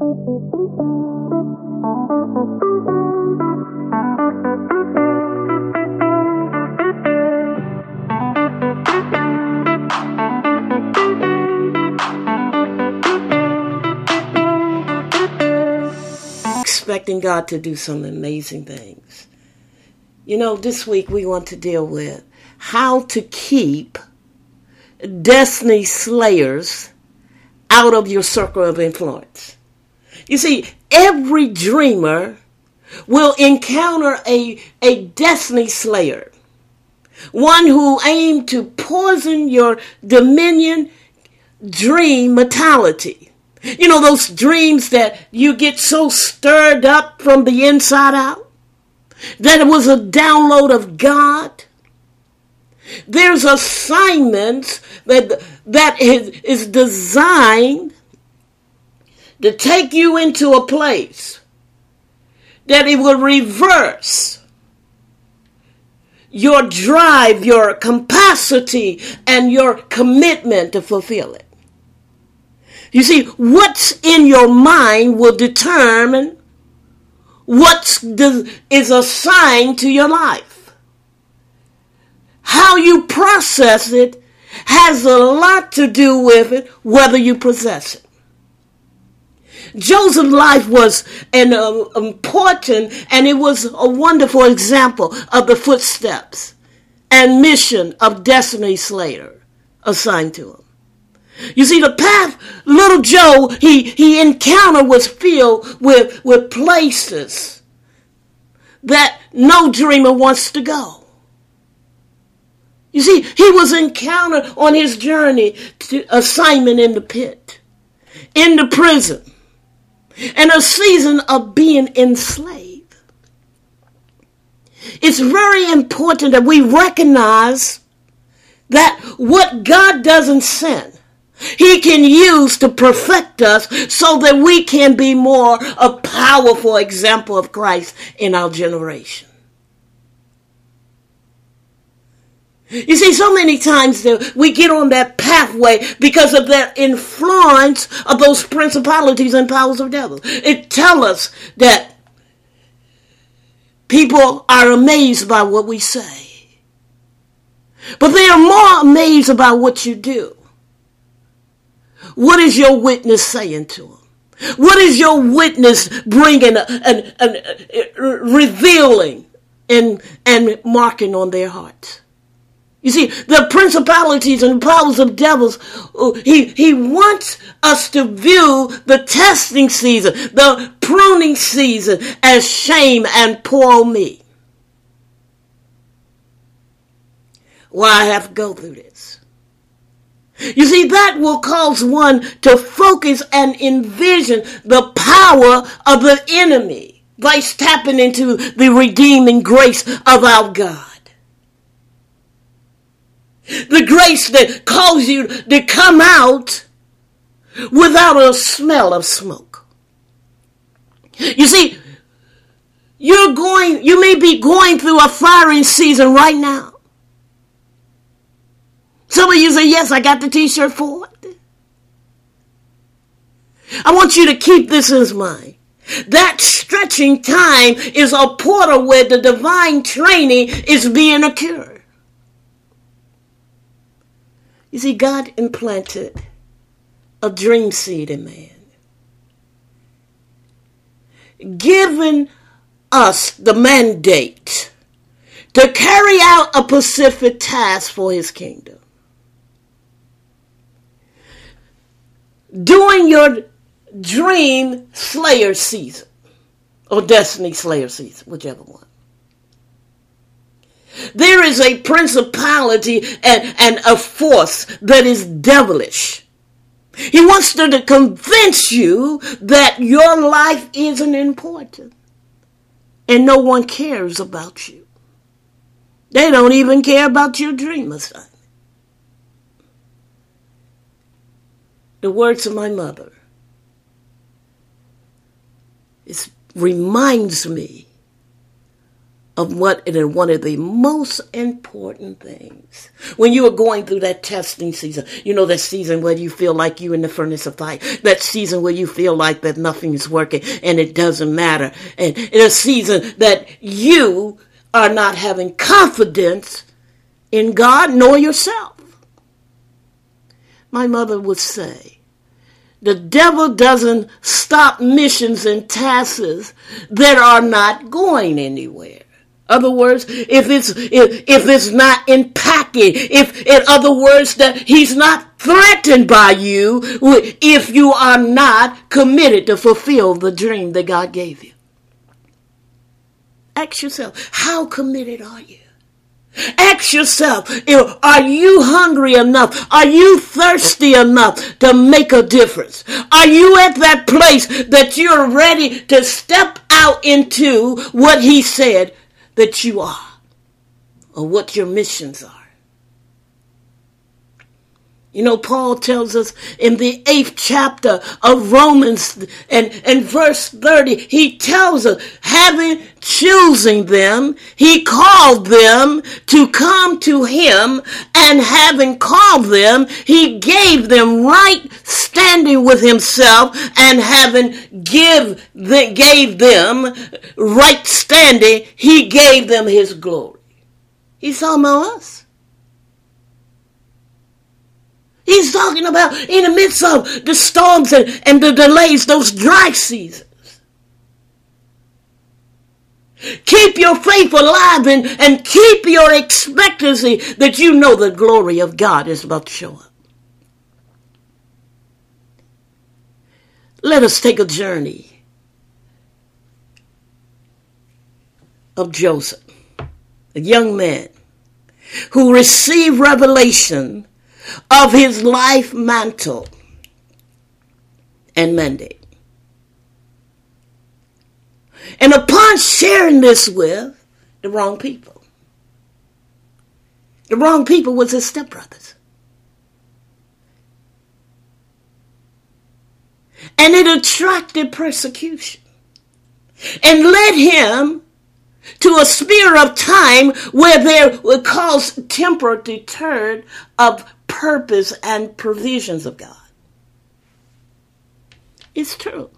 Expecting God to do some amazing things. You know, this week we want to deal with how to keep destiny slayers out of your circle of influence. You see, every dreamer will encounter a, a destiny slayer, one who aimed to poison your dominion dream mentality. You know, those dreams that you get so stirred up from the inside out, that it was a download of God. There's assignments that, that is, is designed to take you into a place that it will reverse your drive, your capacity, and your commitment to fulfill it. You see, what's in your mind will determine what is assigned to your life. How you process it has a lot to do with it, whether you possess it. Joseph's life was an uh, important and it was a wonderful example of the footsteps and mission of destiny slayer assigned to him. You see, the path little Joe he, he encountered was filled with, with places that no dreamer wants to go. You see, he was encountered on his journey to assignment in the pit, in the prison, and a season of being enslaved. It's very important that we recognize that what God doesn't send, He can use to perfect us so that we can be more a powerful example of Christ in our generation. You see, so many times we get on that pathway because of that influence of those principalities and powers of devils. It tells us that people are amazed by what we say. But they are more amazed about what you do. What is your witness saying to them? What is your witness bringing and, revealing and, and marking on their hearts? You see, the principalities and powers of devils, uh, he, he wants us to view the testing season, the pruning season as shame and poor me. Why I have to go through this. You see, that will cause one to focus and envision the power of the enemy by tapping into the redeeming grace of our God. The grace that calls you to come out without a smell of smoke. You see, you're going, you may be going through a firing season right now. Some of you say, yes, I got the t-shirt for it. I want you to keep this in mind. That stretching time is a portal where the divine training is being occurred. You see, God implanted a dream seed in man, giving us the mandate to carry out a specific task for his kingdom. During your dream slayer season, or destiny slayer season, whichever one. There is a principality and, and a force that is devilish. He wants to, to convince you that your life isn't important and no one cares about you. They don't even care about your dream assignment. The words of my mother it reminds me of what is one of the most important things. When you are going through that testing season, you know, that season where you feel like you're in the furnace of fire, that season where you feel like that nothing is working and it doesn't matter. And in a season that you are not having confidence in God nor yourself. My mother would say, the devil doesn't stop missions and tasks that are not going anywhere. Other words, if it's if, if it's not impacted, if in other words that he's not threatened by you, if you are not committed to fulfill the dream that God gave you. Ask yourself, how committed are you? Ask yourself, are you hungry enough? Are you thirsty enough to make a difference? Are you at that place that you're ready to step out into what he said that you are or what your missions are? You know, Paul tells us in the eighth chapter of Romans and, and verse 30, he tells us, having choosing them, he called them to come to him, and having called them, he gave them right standing with himself, and having give gave them right standing, he gave them his glory. He's talking about us. He's talking about in the midst of the storms and, and the delays, those dry seasons. Keep your faith alive and, and keep your expectancy that you know the glory of God is about to show up. Let us take a journey of Joseph, a young man who received revelation of his life mantle and mandate. And upon sharing this with the wrong people, the wrong people was his stepbrothers. And it attracted persecution and led him to a sphere of time where there would cause temper deterred of purpose and provisions of God. It's true.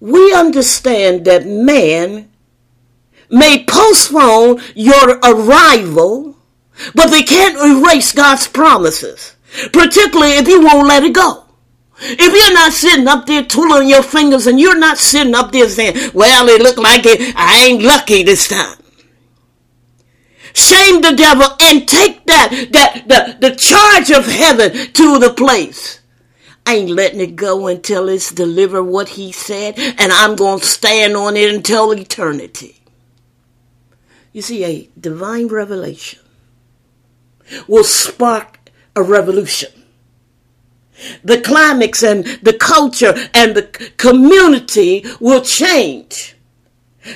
We understand that man may postpone your arrival, but they can't erase God's promises, particularly if you won't let it go. If you're not sitting up there twiddling your fingers and you're not sitting up there saying, well, it looked like it, I ain't lucky this time shame the devil and take that, that, the, the charge of heaven to the place. I ain't letting it go until it's delivered what he said, and I'm going to stand on it until eternity. You see, a divine revelation will spark a revolution. The climax and the culture and the community will change.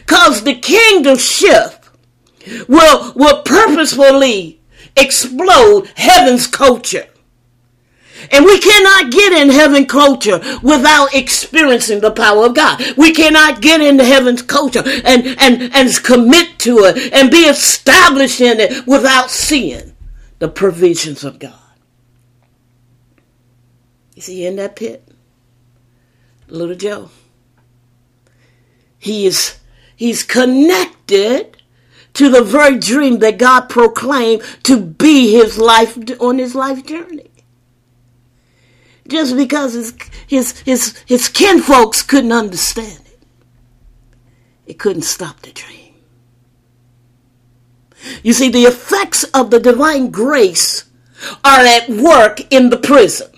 Cause the kingdom shift will, will purposefully explode heaven's culture. And we cannot get in heaven culture without experiencing the power of God. We cannot get into heaven's culture and, and, and commit to it and be established in it without seeing the provisions of God. Is he in that pit, little Joe, he is, he's connected to the very dream that God proclaimed to be his life on his life journey. Just because his his his, his kinfolks couldn't understand it, it couldn't stop the dream. You see, the effects of the divine grace are at work in the prison.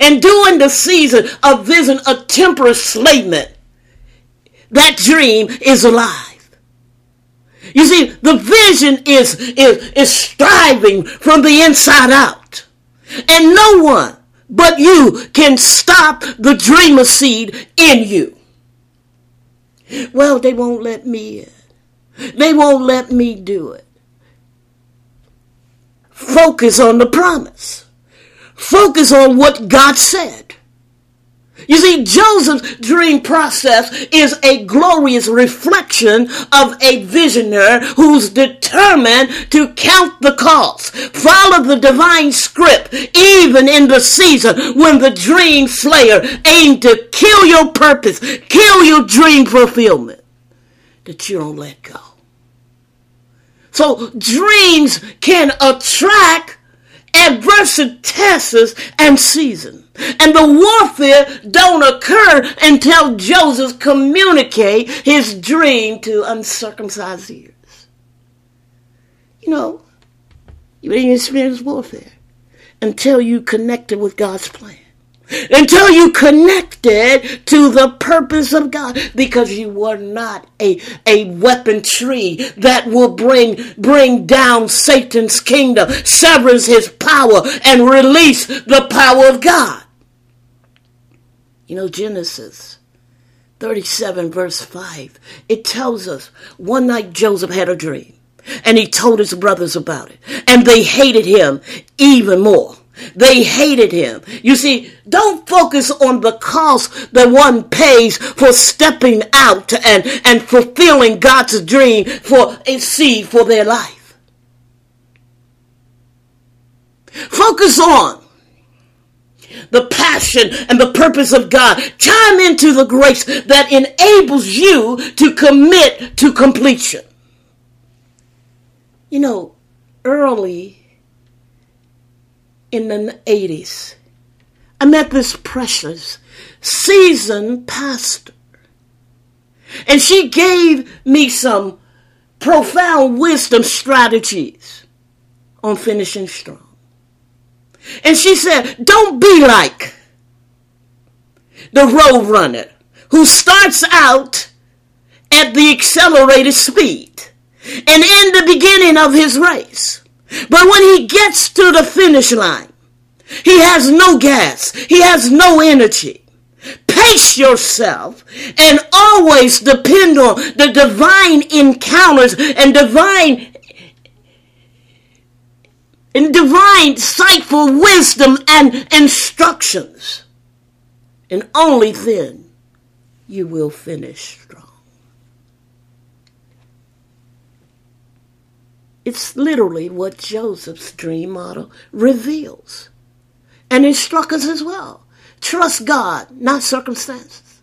And during the season of visiting a temporary enslavement, that dream is alive. You see, the vision is, is, is striving from the inside out. And no one but you can stop the dreamer seed in you. Well, they won't let me in. They won't let me do it. Focus on the promise. Focus on what God said. You see, Joseph's dream process is a glorious reflection of a visionary who's determined to count the cost, follow the divine script, even in the season when the dream slayer aimed to kill your purpose, kill your dream fulfillment, that you don't let go. So dreams can attract adversity tests and season. And the warfare don't occur until Joseph communicate his dream to uncircumcised ears. You know, you didn't experience warfare until you connected with God's plan until you connected to the purpose of God because you were not a, a weapon tree that will bring, bring down Satan's kingdom, severs his power and release the power of God. You know, Genesis 37 verse 5, it tells us one night Joseph had a dream and he told his brothers about it and they hated him even more. They hated him. You see, don't focus on the cost that one pays for stepping out and, and fulfilling God's dream for a seed for their life. Focus on the passion and the purpose of God. Chime into the grace that enables you to commit to completion. You know, early in the 80s. I met this precious, seasoned pastor. And she gave me some profound wisdom strategies on finishing strong. And she said, don't be like the road runner who starts out at the accelerated speed and in the beginning of his race but when he gets to the finish line, he has no gas. He has no energy. Pace yourself and always depend on the divine encounters and divine and divine sightful wisdom and instructions. And only then you will finish strong. It's literally what Joseph's dream model reveals and instructs us as well. Trust God, not circumstances.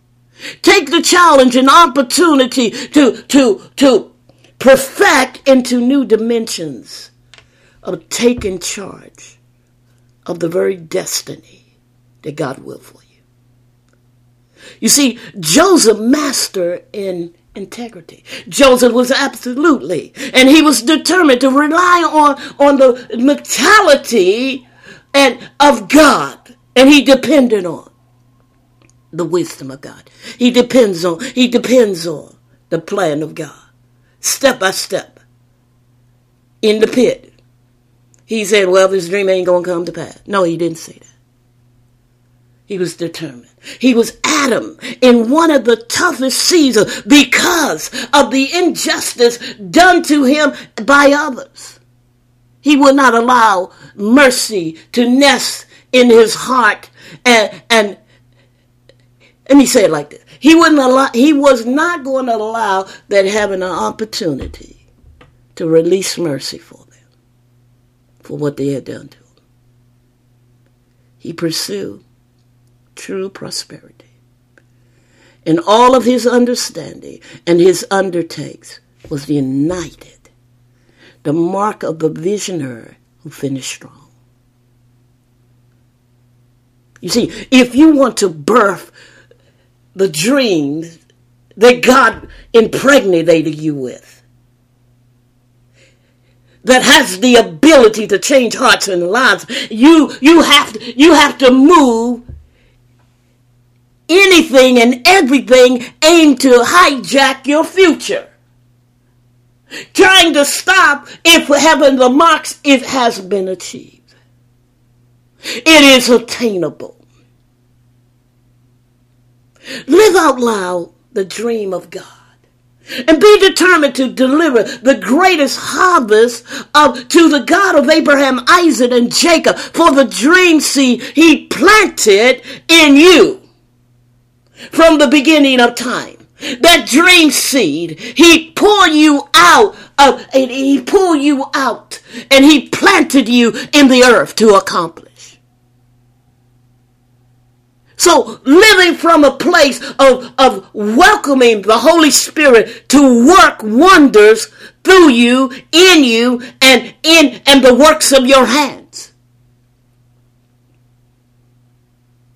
Take the challenge and opportunity to, to, to perfect into new dimensions of taking charge of the very destiny that God will for you. You see, Joseph mastered in integrity. Joseph was absolutely, and he was determined to rely on, on the mentality and of God, and he depended on the wisdom of God. He depends on, he depends on the plan of God, step by step, in the pit. He said, well, this dream ain't going to come to pass. No, he didn't say that. He was determined. He was Adam in one of the toughest seasons because of the injustice done to him by others. He would not allow mercy to nest in his heart and, and let me say it like this. He wouldn't allow, he was not going to allow that having an opportunity to release mercy for them, for what they had done to him. He pursued true prosperity. In all of his understanding and his undertakes was united, the mark of the visionary who finished strong. You see, if you want to birth the dreams that God impregnated you with, that has the ability to change hearts and lives, you you have you have to move anything and everything aimed to hijack your future. Trying to stop if having the marks it has been achieved. It is attainable. Live out loud the dream of God. And be determined to deliver the greatest harvest of, to the God of Abraham, Isaac, and Jacob for the dream seed he planted in you. From the beginning of time. That dream seed, he pulled you out of, and he pulled you out and he planted you in the earth to accomplish. So living from a place of, of welcoming the Holy Spirit to work wonders through you, in you, and in and the works of your hands.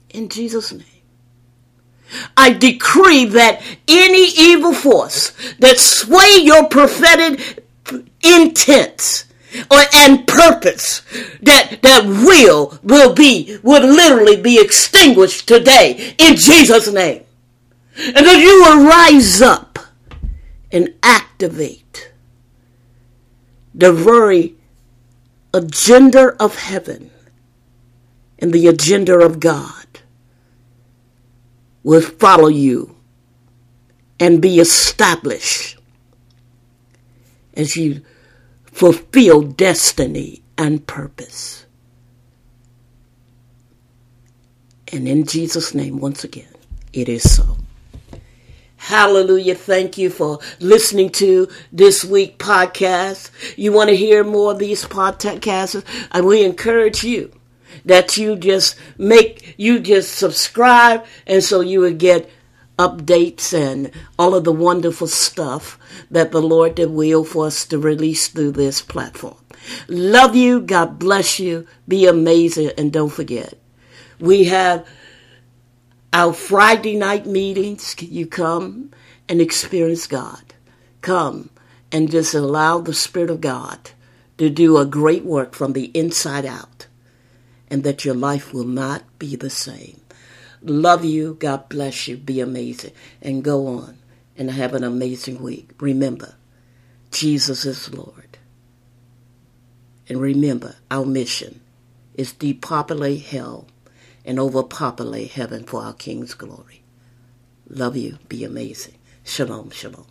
In Jesus' name. I decree that any evil force that sway your prophetic intents or and purpose that that will will be will literally be extinguished today in Jesus name. And that you will rise up and activate the very agenda of heaven and the agenda of God will follow you and be established as you fulfill destiny and purpose. And in Jesus' name, once again, it is so. Hallelujah. Thank you for listening to this week podcast. You want to hear more of these podcasts? And we encourage you that you just make, you just subscribe and so you would get updates and all of the wonderful stuff that the Lord did will for us to release through this platform. Love you. God bless you. Be amazing. And don't forget, we have our Friday night meetings. You come and experience God. Come and just allow the Spirit of God to do a great work from the inside out and that your life will not be the same. Love you. God bless you. Be amazing. And go on and have an amazing week. Remember, Jesus is Lord. And remember, our mission is depopulate hell and overpopulate heaven for our King's glory. Love you. Be amazing. Shalom, shalom.